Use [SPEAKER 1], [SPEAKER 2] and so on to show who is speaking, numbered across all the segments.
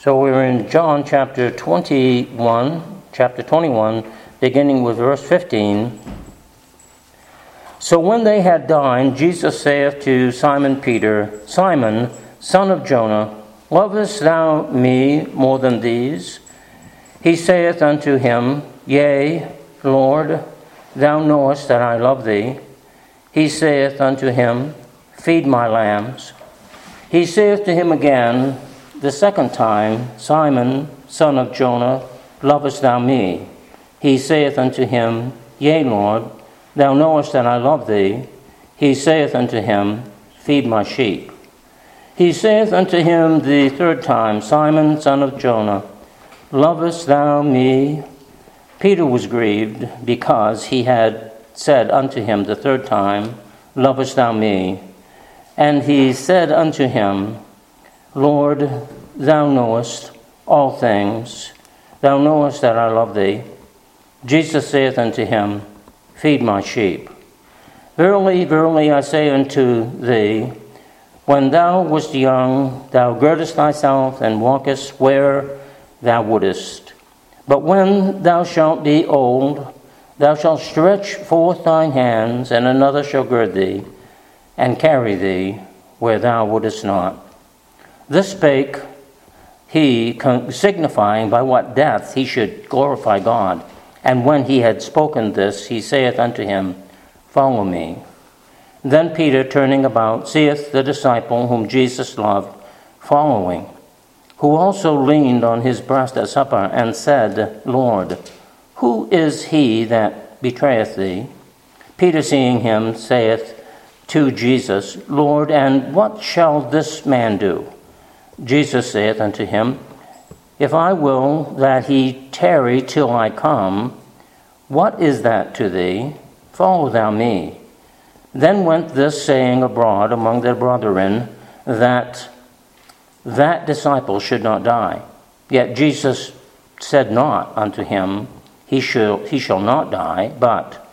[SPEAKER 1] So we're in John chapter 21, chapter 21, beginning with verse 15. So when they had dined, Jesus saith to Simon Peter, Simon, son of Jonah, lovest thou me more than these? He saith unto him, Yea, Lord, thou knowest that I love thee. He saith unto him, Feed my lambs. He saith to him again the second time, Simon, son of Jonah, lovest thou me? He saith unto him, Yea, Lord, thou knowest that I love thee. He saith unto him, Feed my sheep. He saith unto him the third time, Simon, son of Jonah, lovest thou me? Peter was grieved because he had said unto him the third time, Lovest thou me? And he said unto him, Lord, thou knowest all things. Thou knowest that I love thee. Jesus saith unto him, Feed my sheep. Verily, verily, I say unto thee, when thou wast young, thou girdest thyself and walkest where thou wouldest. But when thou shalt be old, thou shalt stretch forth thine hands, and another shall gird thee, and carry thee where thou wouldest not. This spake he, signifying by what death he should glorify God. And when he had spoken this, he saith unto him, Follow me. Then Peter, turning about, seeth the disciple whom Jesus loved, following, who also leaned on his breast at supper, and said, Lord, who is he that betrayeth thee? Peter, seeing him, saith to Jesus, Lord, and what shall this man do? Jesus saith unto him, If I will that he tarry till I come, what is that to thee? Follow thou me. Then went this saying abroad among their brethren that that disciple should not die. Yet Jesus said not unto him, He shall, he shall not die, but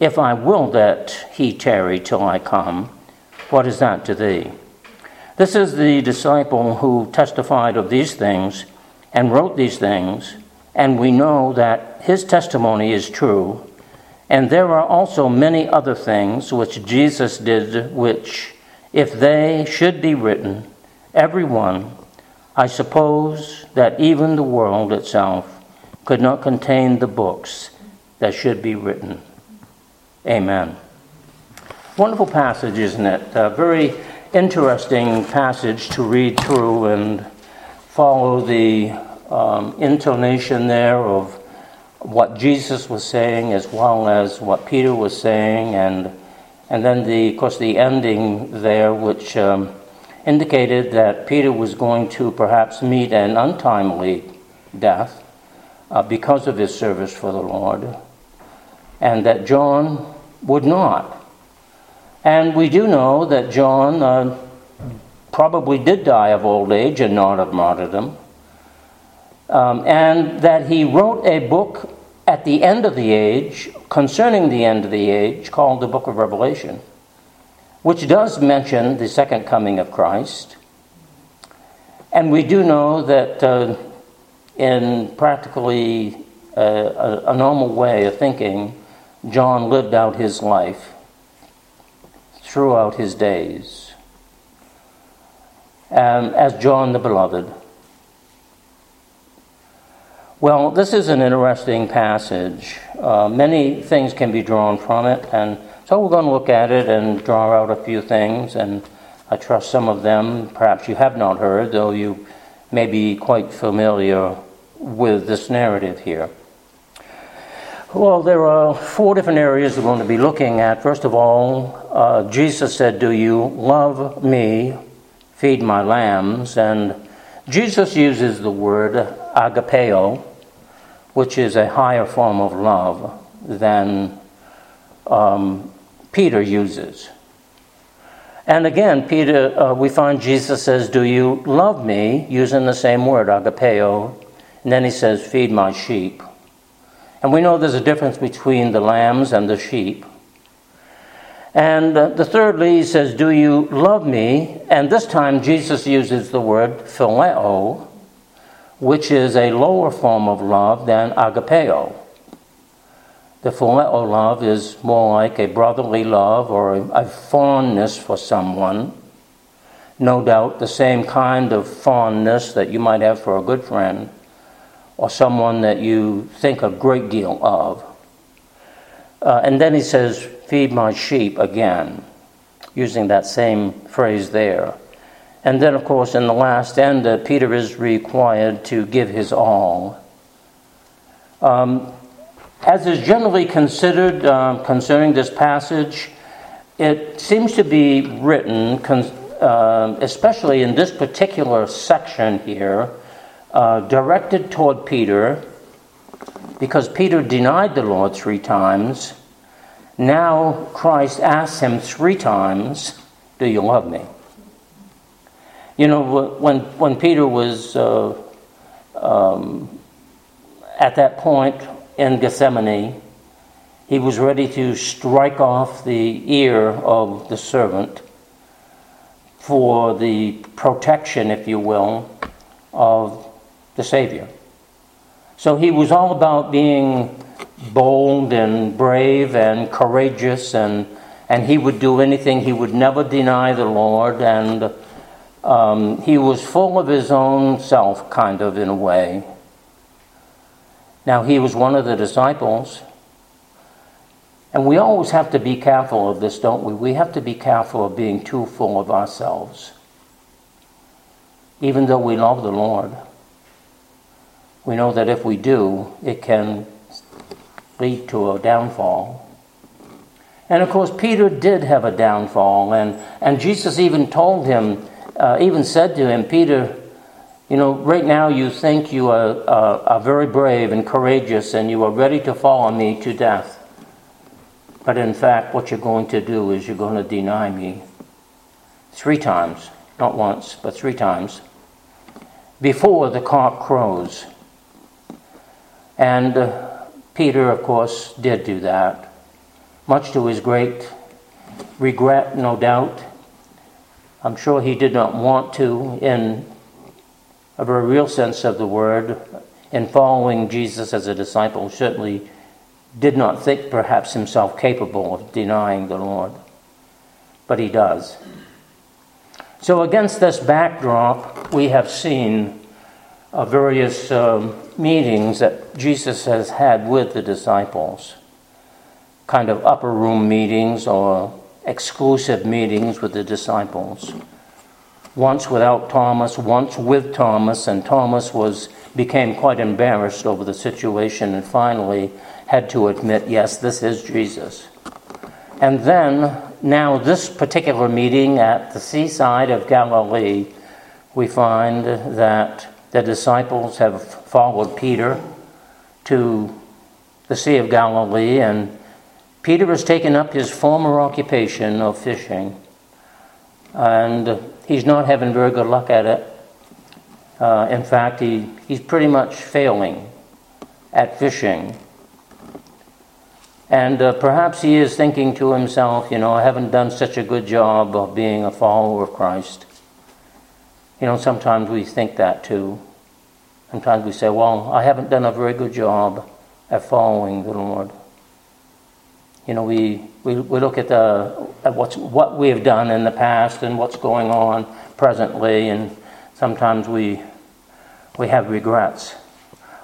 [SPEAKER 1] if I will that he tarry till I come, what is that to thee? This is the disciple who testified of these things and wrote these things, and we know that his testimony is true. And there are also many other things which Jesus did, which, if they should be written, every one, I suppose that even the world itself could not contain the books that should be written. Amen. Wonderful passage, isn't it? Uh, very interesting passage to read through and follow the um, intonation there of what Jesus was saying as well as what Peter was saying, and and then the of course the ending there, which um, indicated that Peter was going to perhaps meet an untimely death uh, because of his service for the Lord, and that John would not. And we do know that John uh, probably did die of old age and not of martyrdom. Um, and that he wrote a book at the end of the age, concerning the end of the age, called the Book of Revelation, which does mention the second coming of Christ. And we do know that uh, in practically uh, a, a normal way of thinking, John lived out his life throughout his days. Um, as John the Beloved. Well, this is an interesting passage. Uh, many things can be drawn from it, and so we're going to look at it and draw out a few things, and I trust some of them perhaps you have not heard, though you may be quite familiar with this narrative here. Well, there are four different areas we're going to be looking at. First of all, uh, Jesus said, Do you love me? Feed my lambs. And Jesus uses the word agapeo, which is a higher form of love than um, Peter uses. And again, Peter, uh, we find Jesus says, Do you love me? using the same word, agapeo. And then he says, Feed my sheep. And we know there's a difference between the lambs and the sheep. And uh, the thirdly, says, Do you love me? And this time Jesus uses the word phileo, which is a lower form of love than agapeo. The phileo love is more like a brotherly love or a, fondness for someone. No doubt the same kind of fondness that you might have for a good friend or someone that you think a great deal of. Uh, and then he says, Feed my sheep again, using that same phrase there. And then, of course, in the last end, uh, Peter is required to give his all. Um, as is generally considered uh, concerning this passage, it seems to be written, con- uh, especially in this particular section here, uh, directed toward Peter, because Peter denied the Lord three times. Now Christ asks him three times, Do you love me? You know, when, when Peter was uh, um, at that point in Gethsemane, he was ready to strike off the ear of the servant for the protection, if you will, of the Savior. So he was all about being bold and brave and courageous, and, and he would do anything. He would never deny the Lord, and um, he was full of his own self, kind of, in a way. Now, he was one of the disciples. And we always have to be careful of this, don't we? We have to be careful of being too full of ourselves. Even though we love the Lord, we know that if we do, it can lead to a downfall. And of course, Peter did have a downfall, and, and Jesus even told him, uh, even said to him, Peter, you know, right now you think you are, uh, are very brave and courageous and you are ready to follow me to death. But in fact, what you're going to do is you're going to deny me three times, not once, but three times, before the cock crows. And uh, Peter, of course, did do that, much to his great regret, no doubt. I'm sure he did not want to, in a very real sense of the word, in following Jesus as a disciple, certainly did not think perhaps himself capable of denying the Lord. But he does. So, against this backdrop, we have seen uh, various um, meetings that Jesus has had with the disciples, kind of upper room meetings or exclusive meetings with the disciples once without Thomas, once with Thomas, and Thomas was became quite embarrassed over the situation and finally had to admit, yes, this is Jesus. And then, now, this particular meeting at the seaside of Galilee, we find that the disciples have followed Peter to the Sea of Galilee, and Peter has taken up his former occupation of fishing. And he's not having very good luck at it. Uh, in fact, he, he's pretty much failing at fishing. And uh, perhaps he is thinking to himself, you know, I haven't done such a good job of being a follower of Christ. You know, sometimes we think that too. Sometimes we say, well, I haven't done a very good job at following the Lord. You know, we, we, we look at, the, at what's, what we have done in the past and what's going on presently, and sometimes we, we have regrets.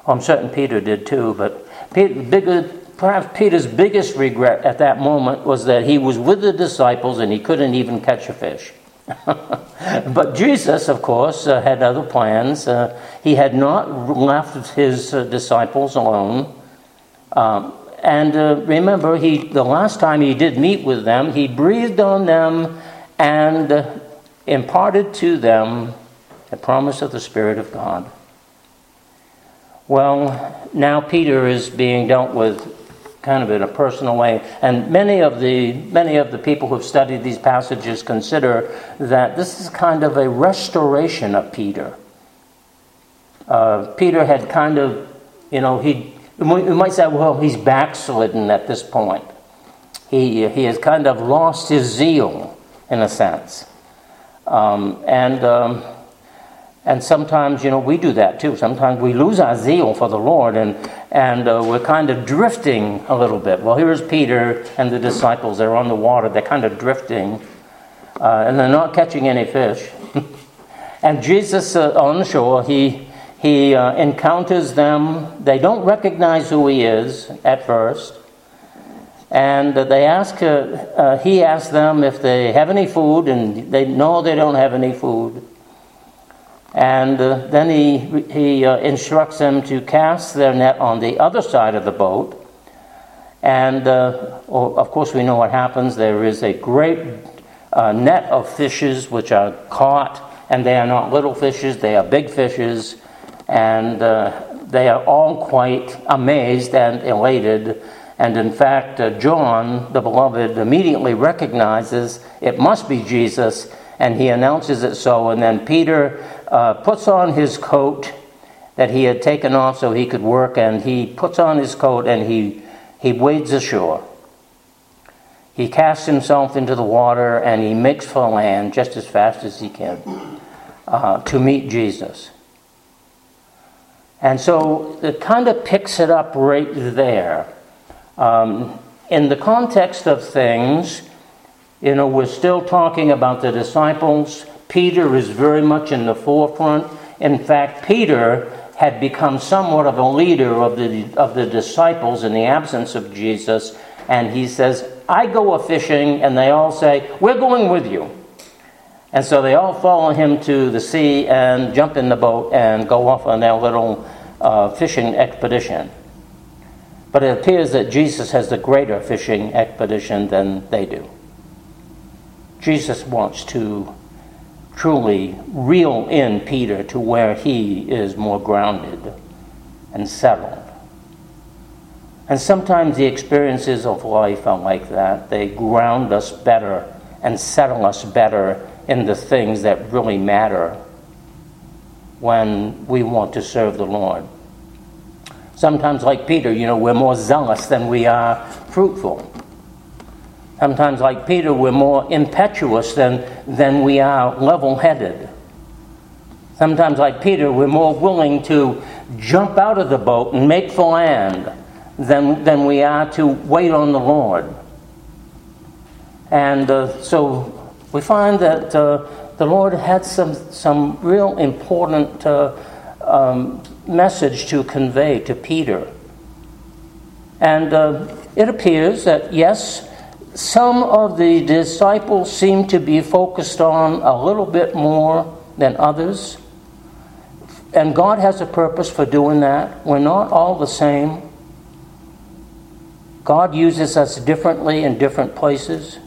[SPEAKER 1] Well, I'm certain Peter did too, but Peter, bigger, perhaps Peter's biggest regret at that moment was that he was with the disciples and he couldn't even catch a fish. but Jesus, of course, uh, had other plans. Uh, he had not left his uh, disciples alone. Um, and uh, remember, he, the last time he did meet with them, he breathed on them and uh, imparted to them the promise of the Spirit of God. Well, now Peter is being dealt with kind of in a personal way, and many of the many of the people who've studied these passages consider that this is kind of a restoration of Peter. Uh, Peter had kind of, you know, he we might say, well, he's backslidden at this point. He, he has kind of lost his zeal, in a sense. Um, and, um, And sometimes, you know, we do that too. Sometimes we lose our zeal for the Lord and, and uh, we're kind of drifting a little bit. Well, here's Peter and the disciples. They're on the water, they're kind of drifting, uh, and they're not catching any fish. and Jesus uh, on the shore, he, he uh, encounters them. They don't recognize who he is at first. And they ask, uh, uh, he asks them if they have any food, and they know they don't have any food. And uh, then he, he uh, instructs them to cast their net on the other side of the boat. And uh, of course, we know what happens. There is a great uh, net of fishes which are caught, and they are not little fishes, they are big fishes. And uh, they are all quite amazed and elated. And in fact, uh, John, the beloved, immediately recognizes it must be Jesus, and he announces it so. And then Peter uh, puts on his coat that he had taken off so he could work, and he puts on his coat and he, he wades ashore. He casts himself into the water and he makes for land just as fast as he can uh, to meet Jesus. And so it kind of picks it up right there. Um, in the context of things, you know, we're still talking about the disciples Peter is very much in the forefront. In fact, Peter had become somewhat of a leader of the, of the disciples in the absence of Jesus. And he says, I go a fishing, and they all say, We're going with you. And so they all follow him to the sea and jump in the boat and go off on their little uh, fishing expedition. But it appears that Jesus has the greater fishing expedition than they do. Jesus wants to truly reel in Peter to where he is more grounded and settled. And sometimes the experiences of life are like that. They ground us better and settle us better in the things that really matter when we want to serve the Lord. Sometimes, like Peter, you know, we're more zealous than we are fruitful. Sometimes, like Peter, we're more impetuous than, than we are level headed. Sometimes, like Peter, we're more willing to jump out of the boat and make for land than, than we are to wait on the Lord. And uh, so we find that uh, the Lord had some, some real important uh, um, message to convey to Peter. And uh, it appears that, yes, some of the disciples seem to be focused on a little bit more than others. And God has a purpose for doing that. We're not all the same. God uses us differently in different places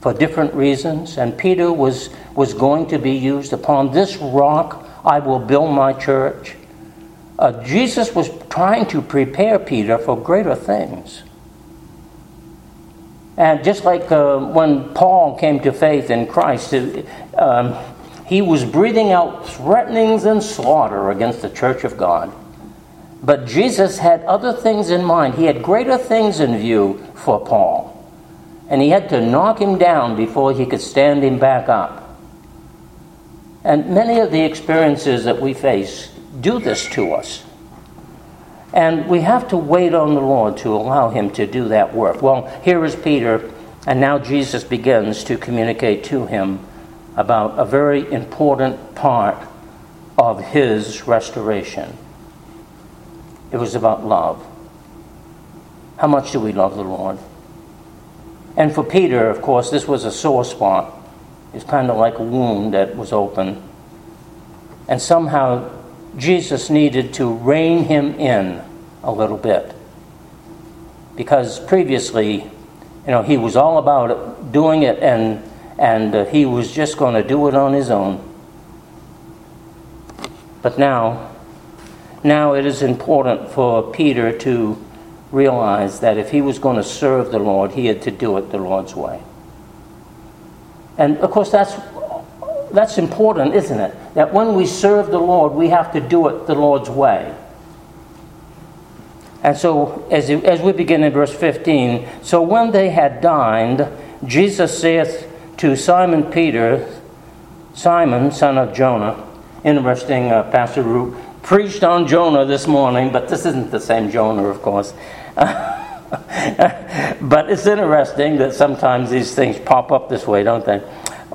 [SPEAKER 1] for different reasons. And Peter was, was going to be used upon this rock, I will build my church. Uh, Jesus was trying to prepare Peter for greater things. And just like uh, when Paul came to faith in Christ, um, he was breathing out threatenings and slaughter against the church of God. But Jesus had other things in mind. He had greater things in view for Paul. And he had to knock him down before he could stand him back up. And many of the experiences that we face do this to us. And we have to wait on the Lord to allow Him to do that work. Well, here is Peter, and now Jesus begins to communicate to him about a very important part of his restoration. It was about love. How much do we love the Lord? And for Peter, of course, this was a sore spot. It's kind of like a wound that was open. And somehow Jesus needed to rein him in a little bit. Because previously, you know, he was all about doing it and and uh, he was just going to do it on his own. But now, now it is important for Peter to realize that if he was going to serve the Lord, he had to do it the Lord's way. And of course, that's that's important, isn't it? That when we serve the Lord, we have to do it the Lord's way. And so, as, as we begin in verse 15, so when they had dined, Jesus saith to Simon Peter, Simon, son of Jonah, interesting. Uh, Pastor Root preached on Jonah this morning, but this isn't the same Jonah, of course. but it's interesting that sometimes these things pop up this way, don't they?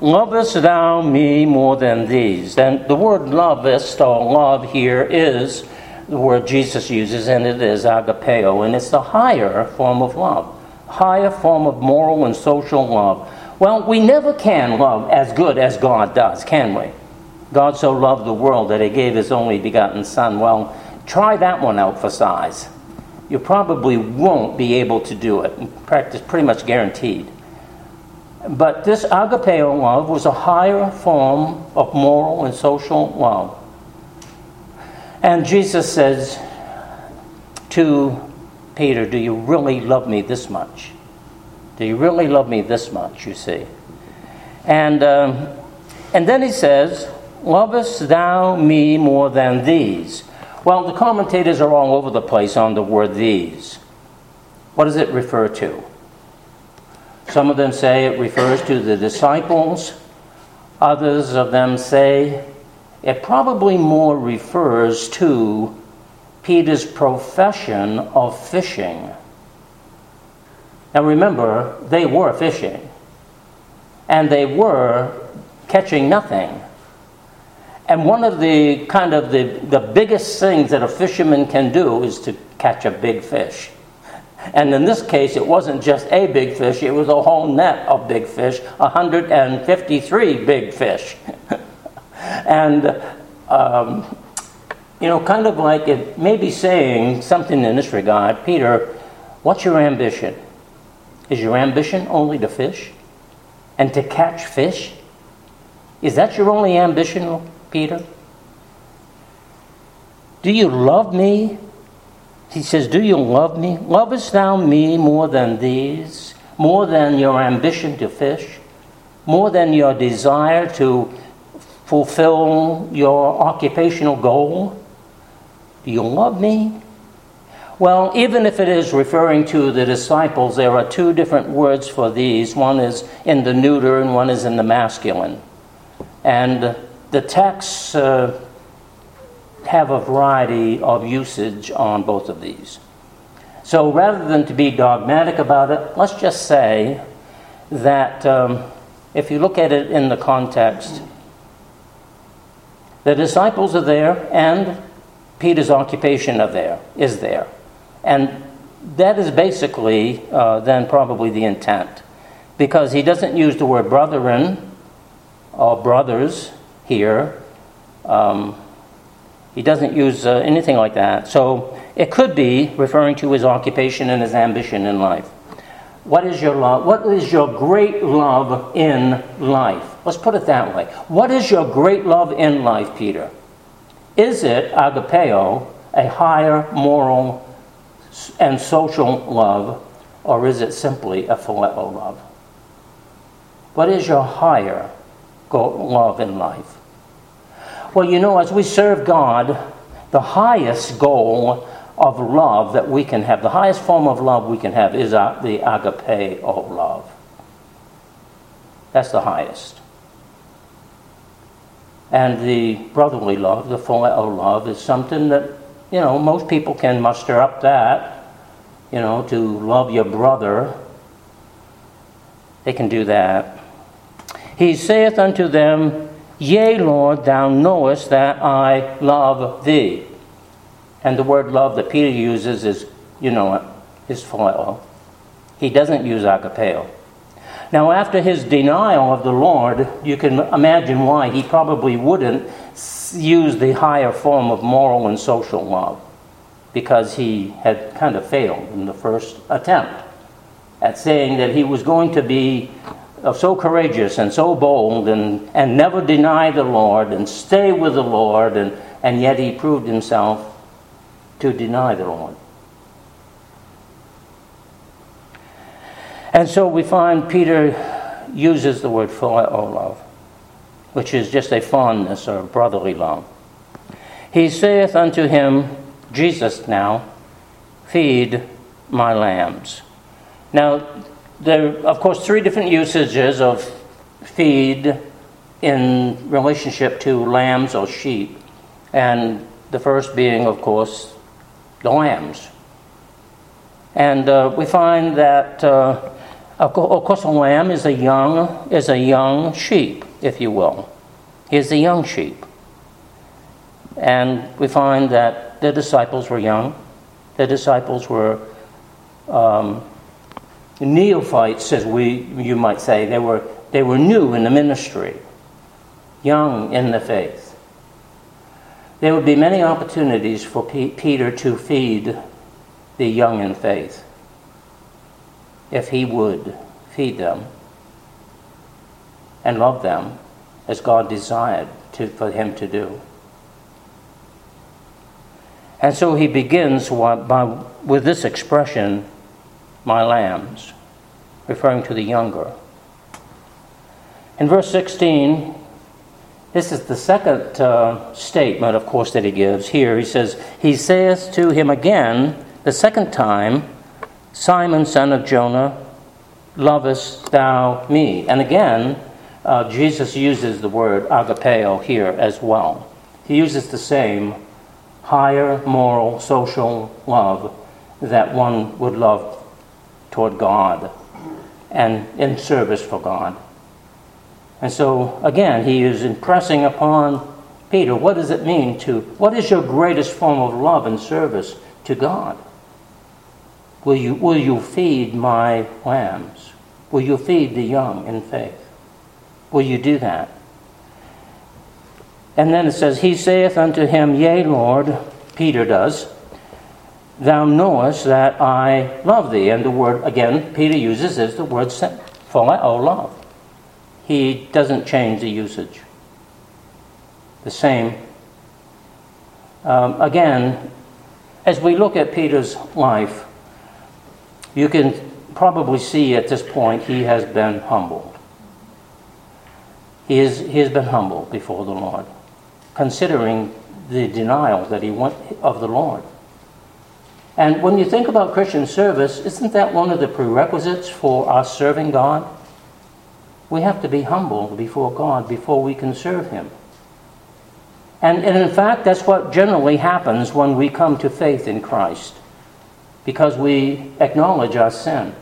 [SPEAKER 1] Lovest thou me more than these? And the word lovest or love here is the word Jesus uses, and it is agapeo, and it's the higher form of love, higher form of moral and social love. Well, we never can love as good as God does, can we? God so loved the world that he gave his only begotten Son. Well, try that one out for size. You probably won't be able to do it. In fact, it's pretty much guaranteed. But this agapeo love was a higher form of moral and social love. And Jesus says to Peter, Do you really love me this much? Do you really love me this much, you see? And, um, and then he says, Lovest thou me more than these? Well, the commentators are all over the place on the word these. What does it refer to? Some of them say it refers to the disciples. Others of them say it probably more refers to Peter's profession of fishing. Now remember, they were fishing, and they were catching nothing. And one of the kind of the, the biggest things that a fisherman can do is to catch a big fish. And in this case, it wasn't just a big fish, it was a whole net of big fish 153 big fish. and, um, you know, kind of like it may be saying something in this regard Peter, what's your ambition? Is your ambition only to fish and to catch fish? Is that your only ambition, Peter? Do you love me he says, Do you love me? Lovest thou me more than these? More than your ambition to fish? More than your desire to fulfill your occupational goal? Do you love me? Well, even if it is referring to the disciples, there are two different words for these. One is in the neuter and one is in the masculine. And the text uh, have a variety of usage on both of these. So rather than to be dogmatic about it, let's just say that um, if you look at it in the context, the disciples are there and Peter's occupation of there is there. And that is basically uh, then probably the intent. Because he doesn't use the word brethren or brothers here. Um, he doesn't use uh, anything like that. So it could be referring to his occupation and his ambition in life. What is your love? What is your great love in life? Let's put it that way. What is your great love in life, Peter? Is it agapeo, a higher moral and social love, or is it simply a phileo love? What is your higher love in life? Well, you know, as we serve God, the highest goal of love that we can have, the highest form of love we can have is the agape of love. That's the highest. And the brotherly love, the phileo love, is something that, you know, most people can muster up that, you know, to love your brother. They can do that. He saith unto them, Yea, Lord, thou knowest that I love thee. And the word love that Peter uses is, you know is phileo. He doesn't use agapeo. Now, after his denial of the Lord, you can imagine why he probably wouldn't use the higher form of moral and social love, because he had kind of failed in the first attempt at saying that he was going to be Uh, so courageous and so bold and, and never deny the Lord and stay with the Lord, and, and yet he proved himself to deny the Lord. And so we find Peter uses the word phileo love, which is just a fondness or brotherly love. He saith unto him, Jesus now, feed my lambs. Now, there are, of course, three different usages of feed in relationship to lambs or sheep, and the first being, of course, the lambs. And uh, we find that, uh, of course, a lamb is a young is a young sheep, if you will. He is a young sheep, and we find that the disciples were young. The disciples were um, neophytes, as we you might say. They were they were new in the ministry, young in the faith. There would be many opportunities for P- Peter to feed the young in faith if he would feed them and love them as God desired to, for him to do. And so he begins by, with this expression, my lambs, referring to the younger. In verse 16, this is the second uh, statement, of course, that he gives. Here he says, He saith to him again, the second time, Simon, son of Jonah, lovest thou me? And again, uh, Jesus uses the word agapeo here as well. He uses the same higher moral, social love that one would love toward God and in service for God. And so, again, he is impressing upon Peter what does it mean to, what is your greatest form of love and service to God? Will you, will you feed my lambs? Will you feed the young in faith? Will you do that? And then it says, He saith unto him, Yea, Lord, Peter does, Thou knowest that I love thee. And the word, again, Peter uses is the word phileo, love. He doesn't change the usage. The same. Um, again, as we look at Peter's life, you can probably see at this point he has been humbled. He, is, he has been humbled before the Lord, considering the denial that he went of the Lord. And when you think about Christian service, isn't that one of the prerequisites for us serving God? We have to be humble before God before we can serve Him. And, and in fact, that's what generally happens when we come to faith in Christ because we acknowledge our sin.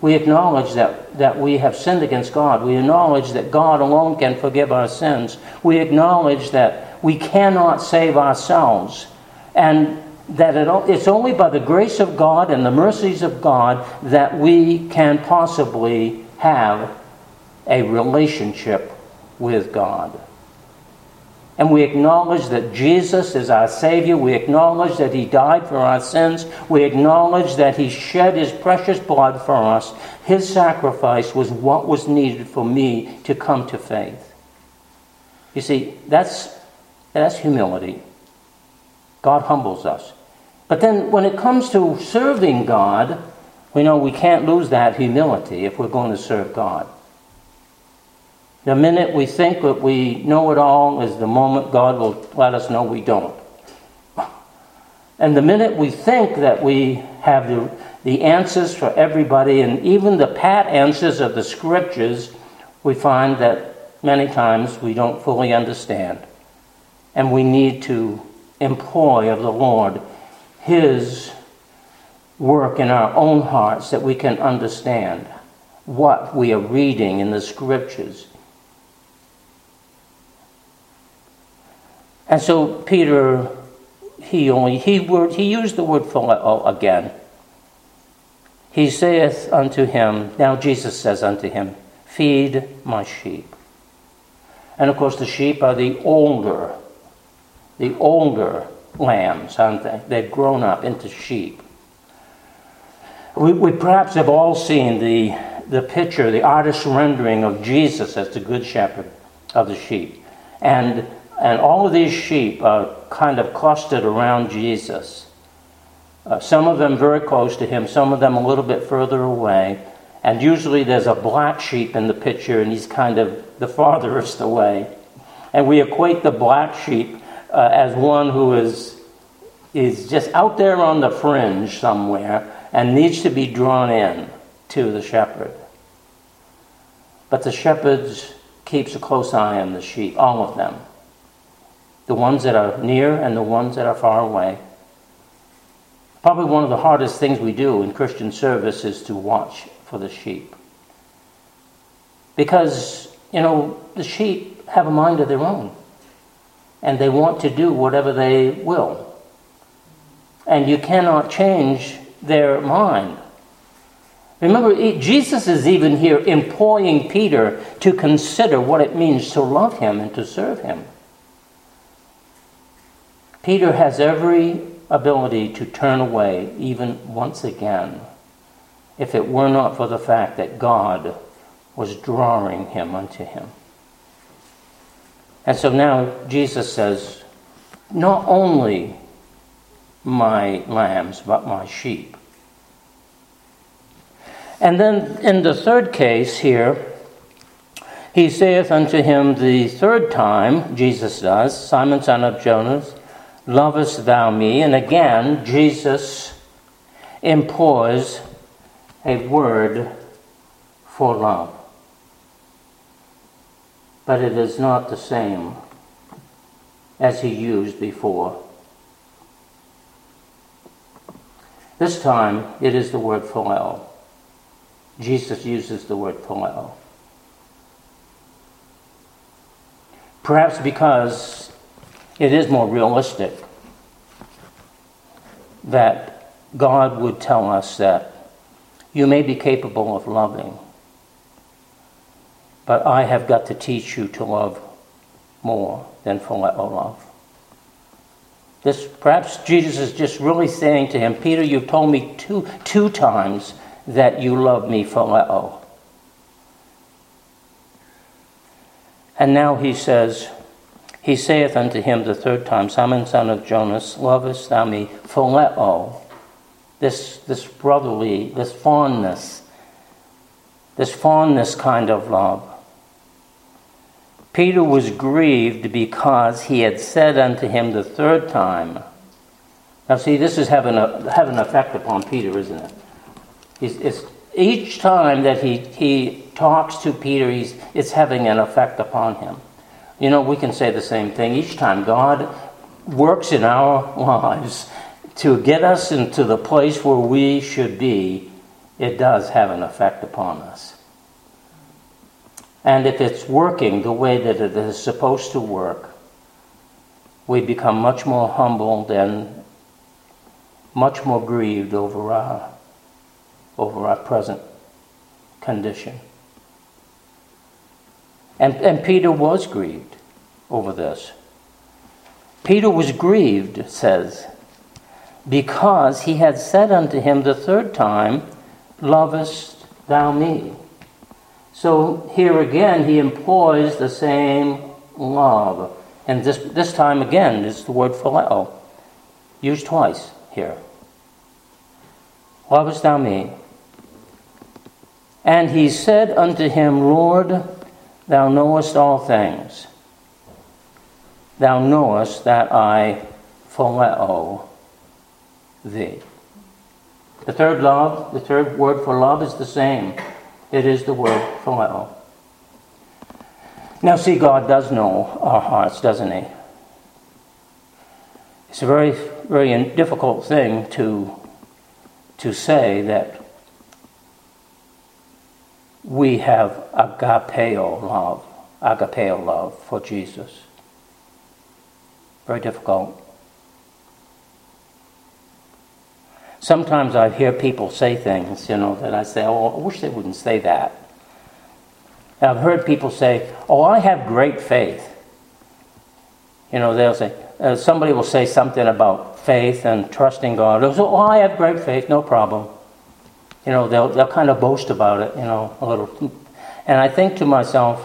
[SPEAKER 1] We acknowledge that, that we have sinned against God. We acknowledge that God alone can forgive our sins. We acknowledge that we cannot save ourselves. And that it, it's only by the grace of God and the mercies of God that we can possibly have a relationship with God. And we acknowledge that Jesus is our Savior. We acknowledge that He died for our sins. We acknowledge that He shed His precious blood for us. His sacrifice was what was needed for me to come to faith. You see, that's, that's humility. God humbles us. But then when it comes to serving God, we know we can't lose that humility if we're going to serve God. The minute we think that we know it all is the moment God will let us know we don't. And the minute we think that we have the, the answers for everybody and even the pat answers of the scriptures, we find that many times we don't fully understand. And we need to employ of the Lord His work in our own hearts that we can understand what we are reading in the scriptures And so Peter, he only he word he used the word phileo again. He saith unto him, now Jesus says unto him, Feed my sheep. And of course the sheep are the older, the older lambs, aren't they? They've grown up into sheep. We, we perhaps have all seen the, the picture, the artist's rendering of Jesus as the good shepherd of the sheep. And and all of these sheep are kind of clustered around Jesus. Uh, some of them very close to him, some of them a little bit further away. And usually there's a black sheep in the picture, and he's kind of the farthest away. And we equate the black sheep uh, as one who is, is just out there on the fringe somewhere and needs to be drawn in to the shepherd. But the shepherds keeps a close eye on the sheep, all of them. The ones that are near and the ones that are far away. Probably one of the hardest things we do in Christian service is to watch for the sheep. Because, you know, the sheep have a mind of their own. And they want to do whatever they will. And you cannot change their mind. Remember, Jesus is even here employing Peter to consider what it means to love him and to serve him. Peter has every ability to turn away, even once again, if it were not for the fact that God was drawing him unto him. And so now Jesus says, Not only my lambs, but my sheep. And then in the third case here, he saith unto him the third time, Jesus does, Simon son of Jonas, lovest thou me? And again, Jesus employs a word for love. But it is not the same as he used before. This time, it is the word phileo. Jesus uses the word phileo. Perhaps because it is more realistic that God would tell us that you may be capable of loving, but I have got to teach you to love more than phileo love. This perhaps Jesus is just really saying to him, Peter, you've told me two two times that you love me phileo. And now he says, He saith unto him the third time, Simon son of Jonas, lovest thou me phileo? This, this brotherly, this fondness, this fondness kind of love. Peter was grieved because he had said unto him the third time. Now, see, this is having, a, having an effect upon Peter, isn't it? It's, it's, each time that he, he talks to Peter, he's, it's having an effect upon him. You know, we can say the same thing. Each time God works in our lives to get us into the place where we should be, it does have an effect upon us. And if it's working the way that it is supposed to work, we become much more humbled and much more grieved over our over our present condition. And, and Peter was grieved over this. Peter was grieved, says, because he had said unto him the third time, Lovest thou me? So here again, he employs the same love. And this, this time again is the word phileo, used twice here. Lovest thou me? And he said unto him, Lord, thou knowest all things. Thou knowest that I phileo thee. The third love, the third word for love is the same. It is the word phileo. Now, see, God does know our hearts, doesn't He? It's a very, very difficult thing to, to say that we have agapeo love, agapeo love for Jesus. Very difficult. Sometimes I hear people say things, you know, that I say, oh, I wish they wouldn't say that. And I've heard people say, oh, I have great faith. You know, they'll say, uh, somebody will say something about faith and trusting God. They'll say, oh, I have great faith, no problem you know, they'll, they'll kind of boast about it, you know, a little. And I think to myself,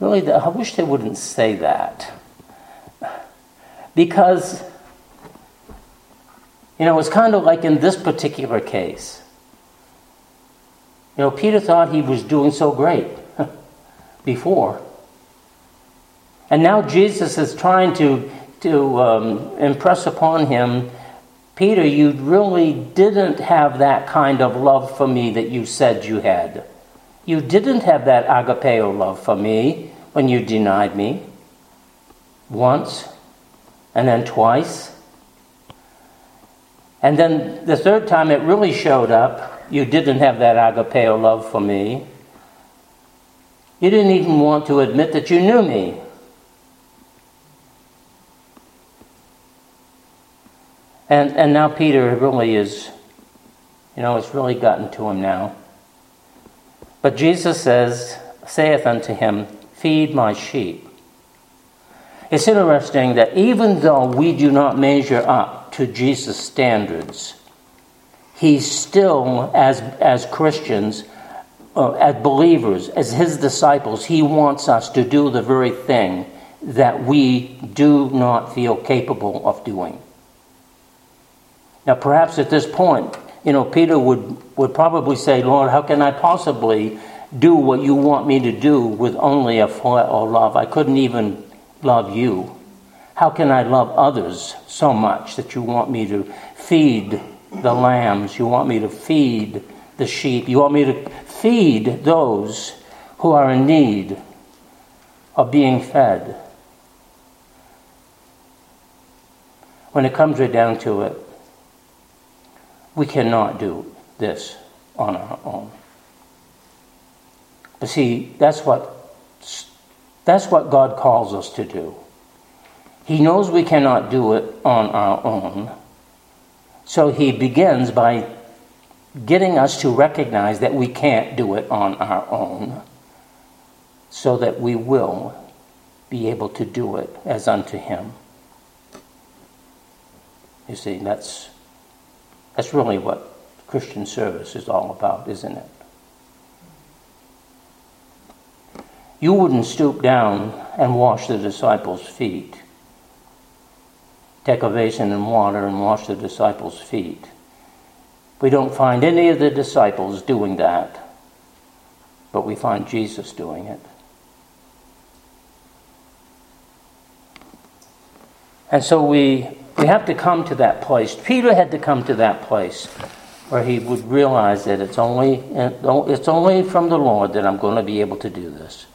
[SPEAKER 1] really, I wish they wouldn't say that. Because, you know, it's kind of like in this particular case. You know, Peter thought he was doing so great before. And now Jesus is trying to, to um, impress upon him Peter, you really didn't have that kind of love for me that you said you had. You didn't have that agapeo love for me. when you denied me once and then twice. And then the third time it really showed up, you didn't have that agapeo love for me. You didn't even want to admit that you knew me. And, and now Peter really is, you know, it's really gotten to him now. But Jesus says, saith unto him, Feed my sheep. It's interesting that even though we do not measure up to Jesus' standards, he still, as, as Christians, uh, as believers, as his disciples, he wants us to do the very thing that we do not feel capable of doing. Now, perhaps at this point, you know, Peter would, would probably say, Lord, how can I possibly do what you want me to do with only a phileo love? I couldn't even love you. How can I love others so much that you want me to feed the lambs? You want me to feed the sheep? You want me to feed those who are in need of being fed? When it comes right down to it, we cannot do this on our own. But see, that's what that's what God calls us to do. He knows we cannot do it on our own. So he begins by getting us to recognize that we can't do it on our own, so that we will be able to do it as unto him. You see, that's that's really what Christian service is all about, isn't it? You wouldn't stoop down and wash the disciples' feet. Take a basin and water and wash the disciples' feet. We don't find any of the disciples doing that, but we find Jesus doing it. And so we we have to come to that place. Peter had to come to that place where he would realize that it's only, it's only from the Lord that I'm going to be able to do this.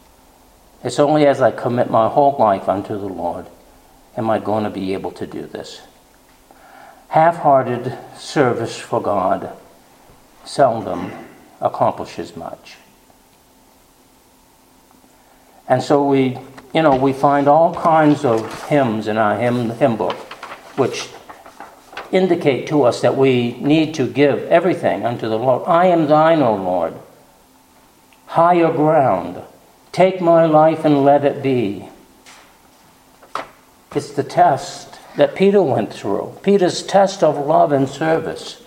[SPEAKER 1] It's only as I commit my whole life unto the Lord am I going to be able to do this. Half hearted service for God seldom accomplishes much. And so we, you know, we find all kinds of hymns in our hymn, hymn book which indicate to us that we need to give everything unto the Lord. I am thine, O Lord. Higher ground. Take my life and let it be. It's the test that Peter went through Peter's test of love and service.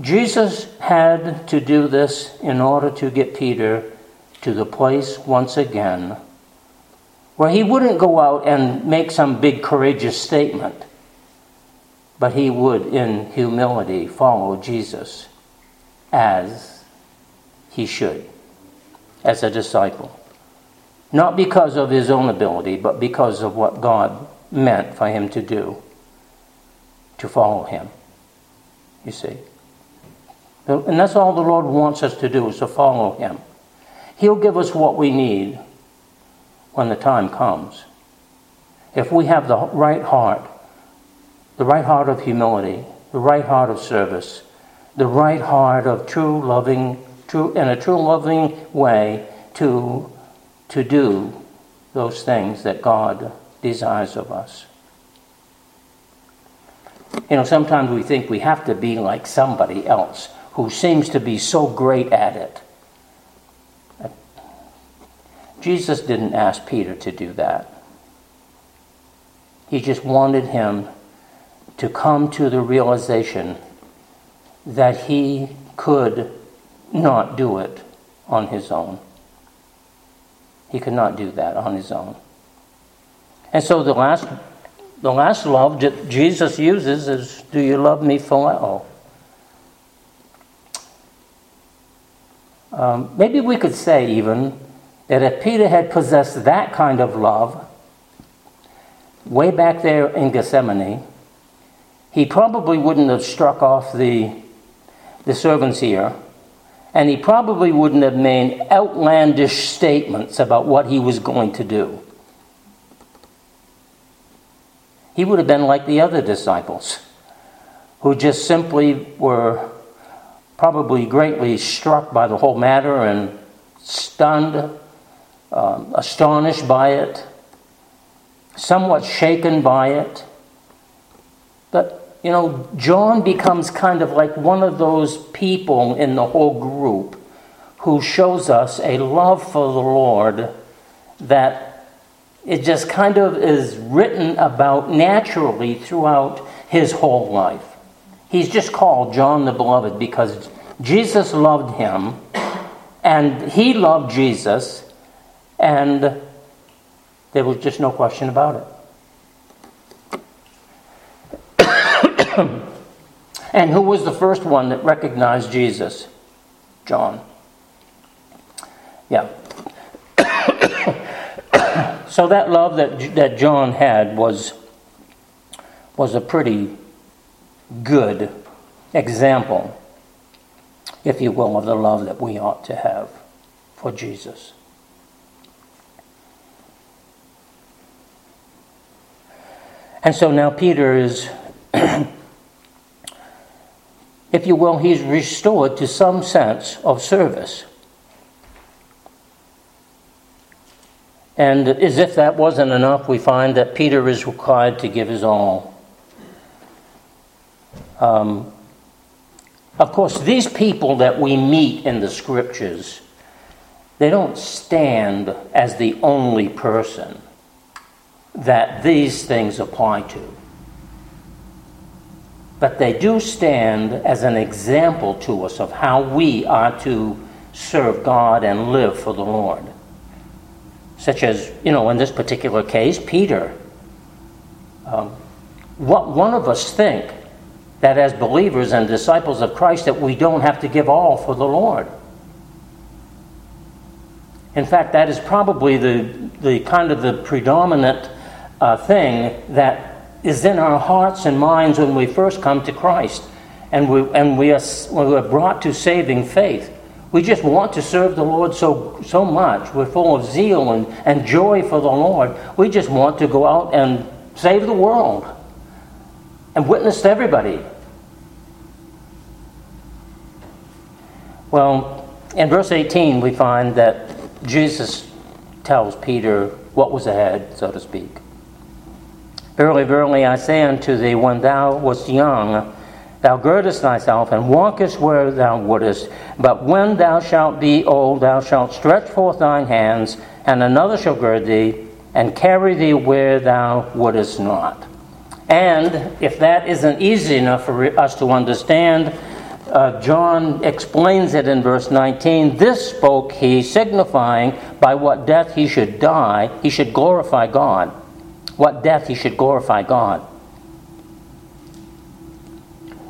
[SPEAKER 1] Jesus had to do this in order to get Peter to the place once again where he wouldn't go out and make some big courageous statement, but he would, in humility, follow Jesus as he should, as a disciple. Not because of his own ability, but because of what God meant for him to do, to follow him. You see? And that's all the Lord wants us to do, is to follow him. He'll give us what we need when the time comes. If we have the right heart, the right heart of humility, the right heart of service, the right heart of true loving, true in a true loving way to to do those things that God desires of us. You know, sometimes we think we have to be like somebody else who seems to be so great at it. Jesus didn't ask Peter to do that. He just wanted him to come to the realization that he could not do it on his own. He could not do that on his own. And so the last, the last love that Jesus uses is, Do you love me phileo? Um, maybe we could say even that if Peter had possessed that kind of love way back there in Gethsemane, he probably wouldn't have struck off the, the servant's ear and he probably wouldn't have made outlandish statements about what he was going to do. He would have been like the other disciples, who just simply were probably greatly struck by the whole matter and stunned, um, astonished by it, somewhat shaken by it. But, you know, John becomes kind of like one of those people in the whole group who shows us a love for the Lord that it just kind of is written about naturally throughout his whole life. He's just called John the Beloved because Jesus loved him and he loved Jesus, and there was just no question about it. and who was the first one that recognized Jesus? John. Yeah. so that love that, that John had was, was a pretty good example if you will, of the love that we ought to have for Jesus. And so now Peter is, if you will, he's restored to some sense of service. And as if that wasn't enough, we find that Peter is required to give his all. Um, of course, these people that we meet in the scriptures, they don't stand as the only person that these things apply to. But they do stand as an example to us of how we are to serve God and live for the Lord. Such as, you know, in this particular case, Peter. Um, what one of us think that as believers and disciples of Christ that we don't have to give all for the Lord. In fact, that is probably the, the kind of the predominant uh, thing that is in our hearts and minds when we first come to Christ and we, and we, are, when we are brought to saving faith. We just want to serve the Lord so, so much. We're full of zeal and, and joy for the Lord. We just want to go out and save the world and witness to everybody Well, in verse 18, we find that Jesus tells Peter what was ahead, so to speak. Verily, verily, I say unto thee, when thou wast young, thou girdest thyself and walkest where thou wouldest. But when thou shalt be old, thou shalt stretch forth thine hands, and another shall gird thee and carry thee where thou wouldest not. And if that isn't easy enough for us to understand, uh, John explains it in verse 19. This spoke he, signifying by what death he should die, he should glorify God. What death he should glorify God.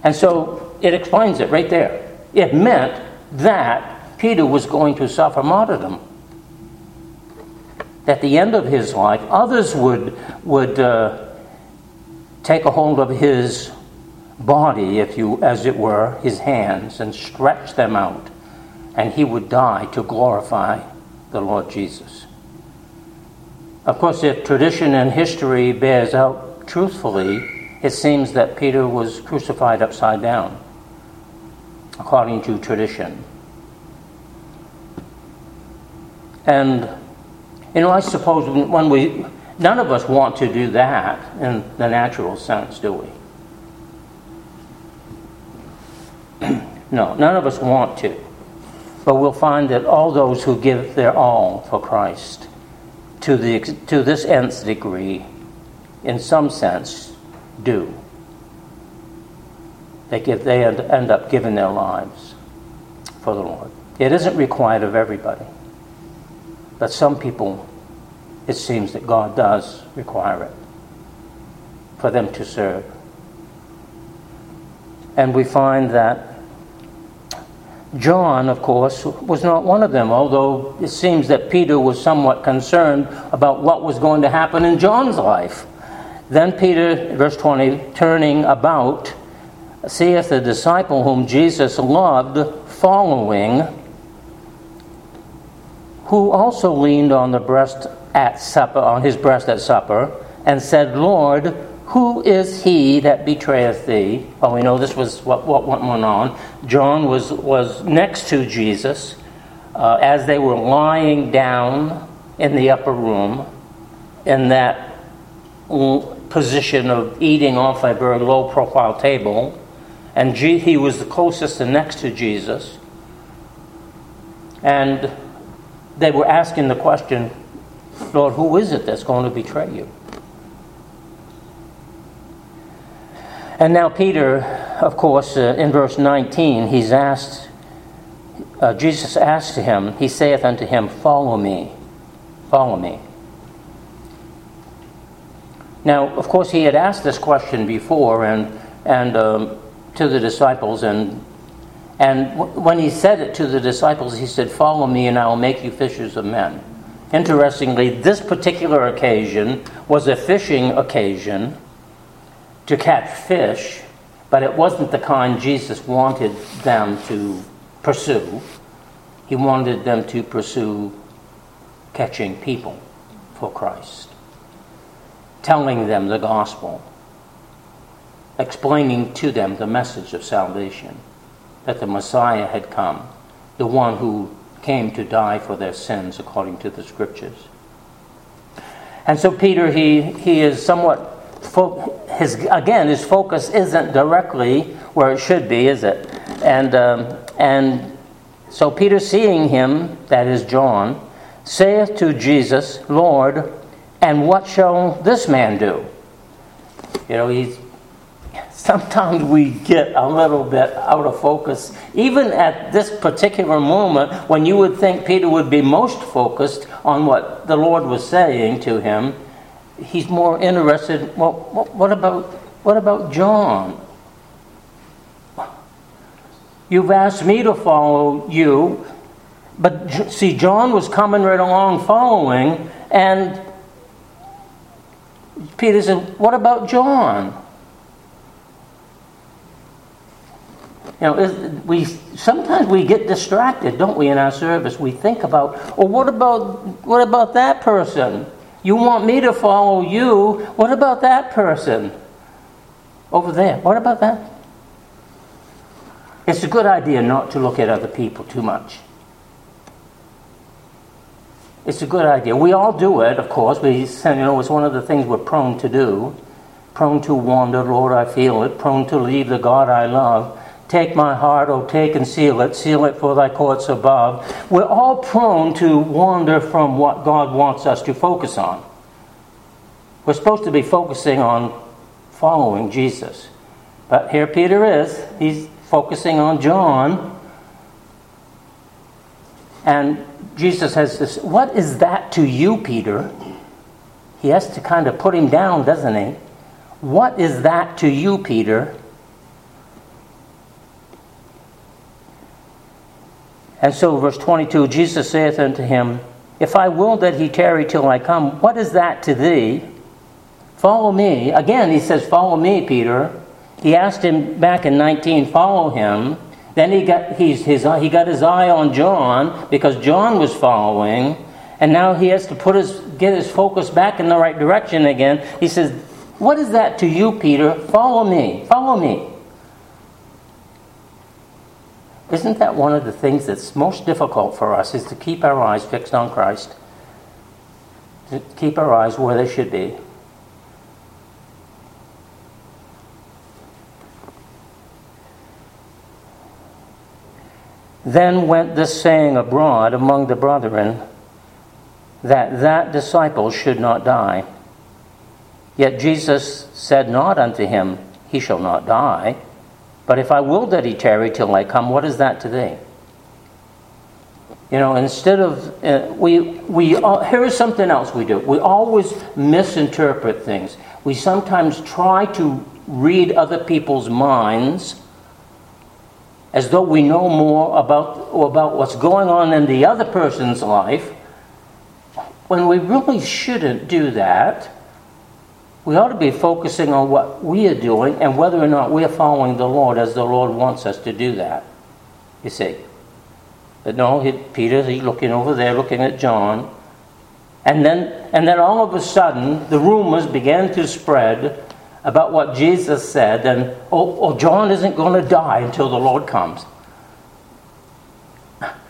[SPEAKER 1] And so it explains it right there. It meant that Peter was going to suffer martyrdom. At the end of his life, others would, would uh, take a hold of his body, if you, as it were, his hands, and stretch them out, and he would die to glorify the Lord Jesus. Of course, if tradition and history bears out truthfully, it seems that Peter was crucified upside down, according to tradition. And, you know, I suppose when we, none of us want to do that in the natural sense, do we? no, none of us want to. But we'll find that all those who give their all for Christ to, the, to this nth degree, in some sense, do. They, give, they end up giving their lives for the Lord. It isn't required of everybody. But some people, it seems that God does require it for them to serve. And we find that John, of course, was not one of them, although it seems that Peter was somewhat concerned about what was going to happen in John's life. Then Peter, verse 20, turning about, seeth the disciple whom Jesus loved following, who also leaned on the breast at supper, on his breast at supper, and said, Lord, who is he that betrayeth thee? Well, we know this was what, what went on. John was, was next to Jesus uh, as they were lying down in the upper room in that position of eating off a very low profile table. And he was the closest and next to Jesus. And they were asking the question, Lord, who is it that's going to betray you? And now, Peter, of course, uh, in verse 19, he's asked, uh, Jesus asked him, He saith unto him, Follow me, follow me. Now, of course, he had asked this question before and, and um, to the disciples, and, and w- when he said it to the disciples, he said, Follow me, and I will make you fishers of men. Interestingly, this particular occasion was a fishing occasion to catch fish, but it wasn't the kind Jesus wanted them to pursue. He wanted them to pursue catching people for Christ, telling them the gospel, explaining to them the message of salvation, that the Messiah had come, the one who came to die for their sins according to the scriptures. And so Peter, he, he is somewhat fo- his again his focus isn't directly where it should be, is it? And um, and so Peter, seeing him, that is John, saith to Jesus, Lord, and what shall this man do? You know, he's sometimes we get a little bit out of focus, even at this particular moment when you would think Peter would be most focused on what the Lord was saying to him he's more interested. Well, what about what about John? You've asked me to follow you, but see, John was coming right along following, and Peter said, "What about John?" You know, we sometimes we get distracted, don't we, in our service? We think about, well, what about what about that person? You want me to follow you. What about that person? Over there. What about that? It's a good idea not to look at other people too much. It's a good idea. We all do it, of course. We, you know, it's one of the things we're prone to do. Prone to wander, Lord, I feel it. Prone to leave the God I love. Take my heart, oh, take and seal it, seal it for thy courts above. We're all prone to wander from what God wants us to focus on. We're supposed to be focusing on following Jesus. But here Peter is. He's focusing on John. And Jesus has this What is that to you, Peter? He has to kind of put him down, doesn't he? What is that to you, Peter? And so, verse 22 Jesus saith unto him, If I will that he tarry till I come, what is that to thee? Follow me. Again, he says, Follow me, Peter. He asked him back in 19, Follow him. Then he got, his, he got his eye on John because John was following. And now he has to put his, get his focus back in the right direction again. He says, What is that to you, Peter? Follow me. Follow me. Isn't that one of the things that's most difficult for us is to keep our eyes fixed on Christ? To keep our eyes where they should be. Then went this saying abroad among the brethren that that disciple should not die. Yet Jesus said not unto him, He shall not die. But if I will that he tarry till I come, what is that to thee? You know, instead of, uh, we, we, uh, here's something else we do. We always misinterpret things. We sometimes try to read other people's minds as though we know more about, about what's going on in the other person's life, when we really shouldn't do that. We ought to be focusing on what we are doing and whether or not we're following the Lord as the Lord wants us to do that. You see. But no, he, Peter, he's looking over there, looking at John. And then, and then all of a sudden, the rumors began to spread about what Jesus said, and oh, oh John isn't going to die until the Lord comes.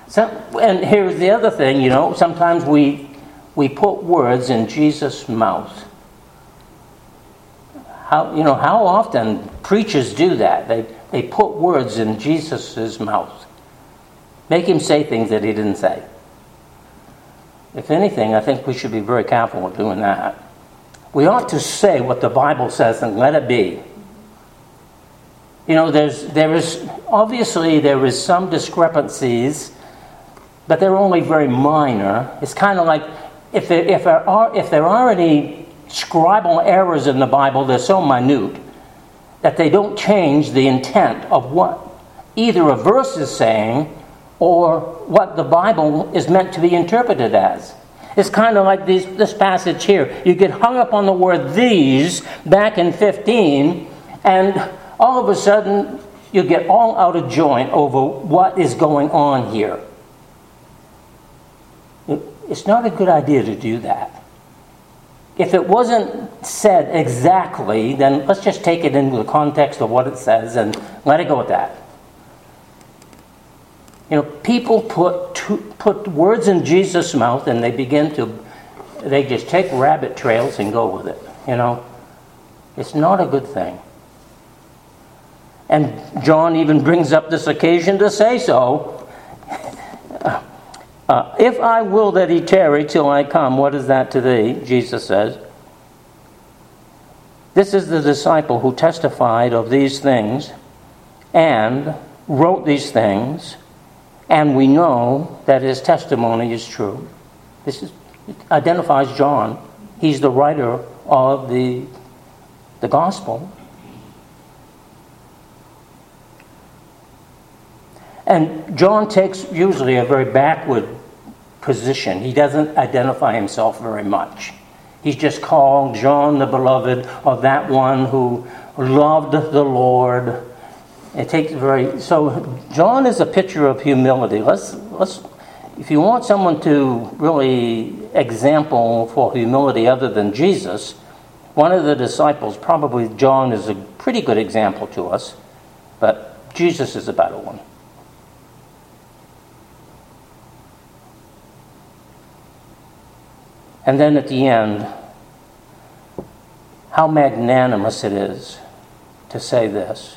[SPEAKER 1] So, and here's the other thing, you know, sometimes we, we put words in Jesus' mouth. How, you know, how often preachers do that? They, they put words in Jesus' mouth, make him say things that he didn't say. If anything, I think we should be very careful with doing that. We ought to say what the Bible says and let it be. You know, there's, there is, obviously, there is some discrepancies, but they're only very minor. It's kind of like if there, if, there are, if there are any scribal errors in the Bible, they're so minute that they don't change the intent of what either a verse is saying or what the Bible is meant to be interpreted as. It's kind of like these, this passage here. You get hung up on the word these back in 15, and all of a sudden you get all out of joint over what is going on here. It's not a good idea to do that. If it wasn't said exactly, then let's just take it into the context of what it says and let it go at that. You know, people put, two, put words in Jesus' mouth and they begin to, they just take rabbit trails and go with it. You know, it's not a good thing. And John even brings up this occasion to say so. Uh, if I will that he tarry till I come, what is that to thee? Jesus says. This is the disciple who testified of these things and wrote these things and we know that his testimony is true. This is, identifies John. He's the writer of the, the gospel. And John takes usually a very backward position. He doesn't identify himself very much. He's just called John the beloved, or that one who loved the Lord it takes very so John is a picture of humility. Let's let's if you want someone to really example for humility other than Jesus, one of the disciples, probably John is a pretty good example to us, but Jesus is a better one. And then at the end, how magnanimous it is to say this.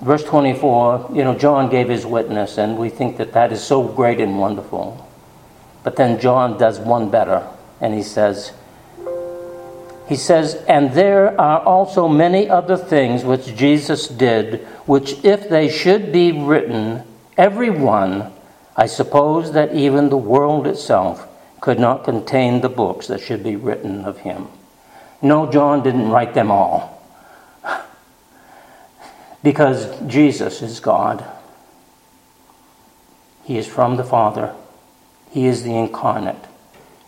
[SPEAKER 1] Verse 24, you know, John gave his witness, and we think that that is so great and wonderful. But then John does one better, and he says, he says, and there are also many other things which Jesus did, which if they should be written, every one, I suppose that even the world itself could not contain the books that should be written of him. No, John didn't write them all because Jesus is God. He is from the Father. He is the incarnate.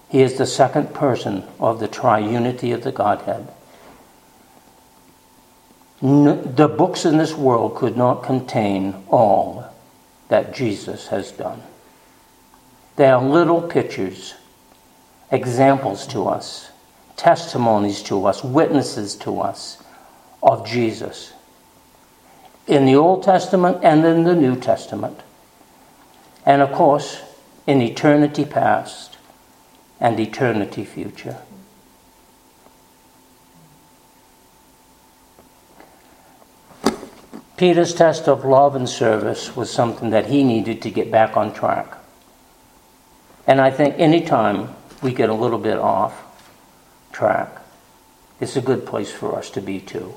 [SPEAKER 1] He is the second person of the triunity of the Godhead. The books in this world could not contain all that Jesus has done. They are little pictures, examples to us, testimonies to us, witnesses to us of Jesus in the Old Testament and in the New Testament. And of course, in eternity past and eternity future. Peter's test of love and service was something that he needed to get back on track. And I think anytime we get a little bit off track, it's a good place for us to be too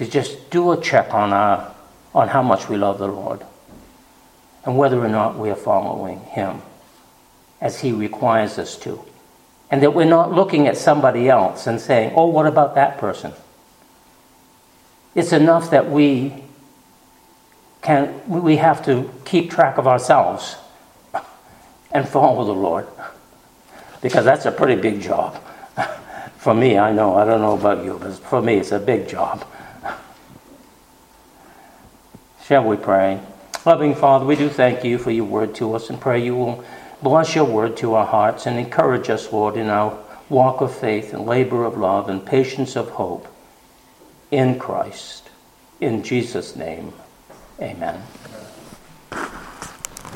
[SPEAKER 1] to just do a check on, our, on how much we love the Lord and whether or not we are following Him as He requires us to. And that we're not looking at somebody else and saying, oh, what about that person? It's enough that we can we have to keep track of ourselves and follow the Lord. Because that's a pretty big job. For me, I know, I don't know about you, but for me it's a big job. Shall we pray? Loving Father, we do thank you for your word to us and pray you will bless your word to our hearts and encourage us, Lord, in our walk of faith and labor of love and patience of hope in Christ. In Jesus' name, amen.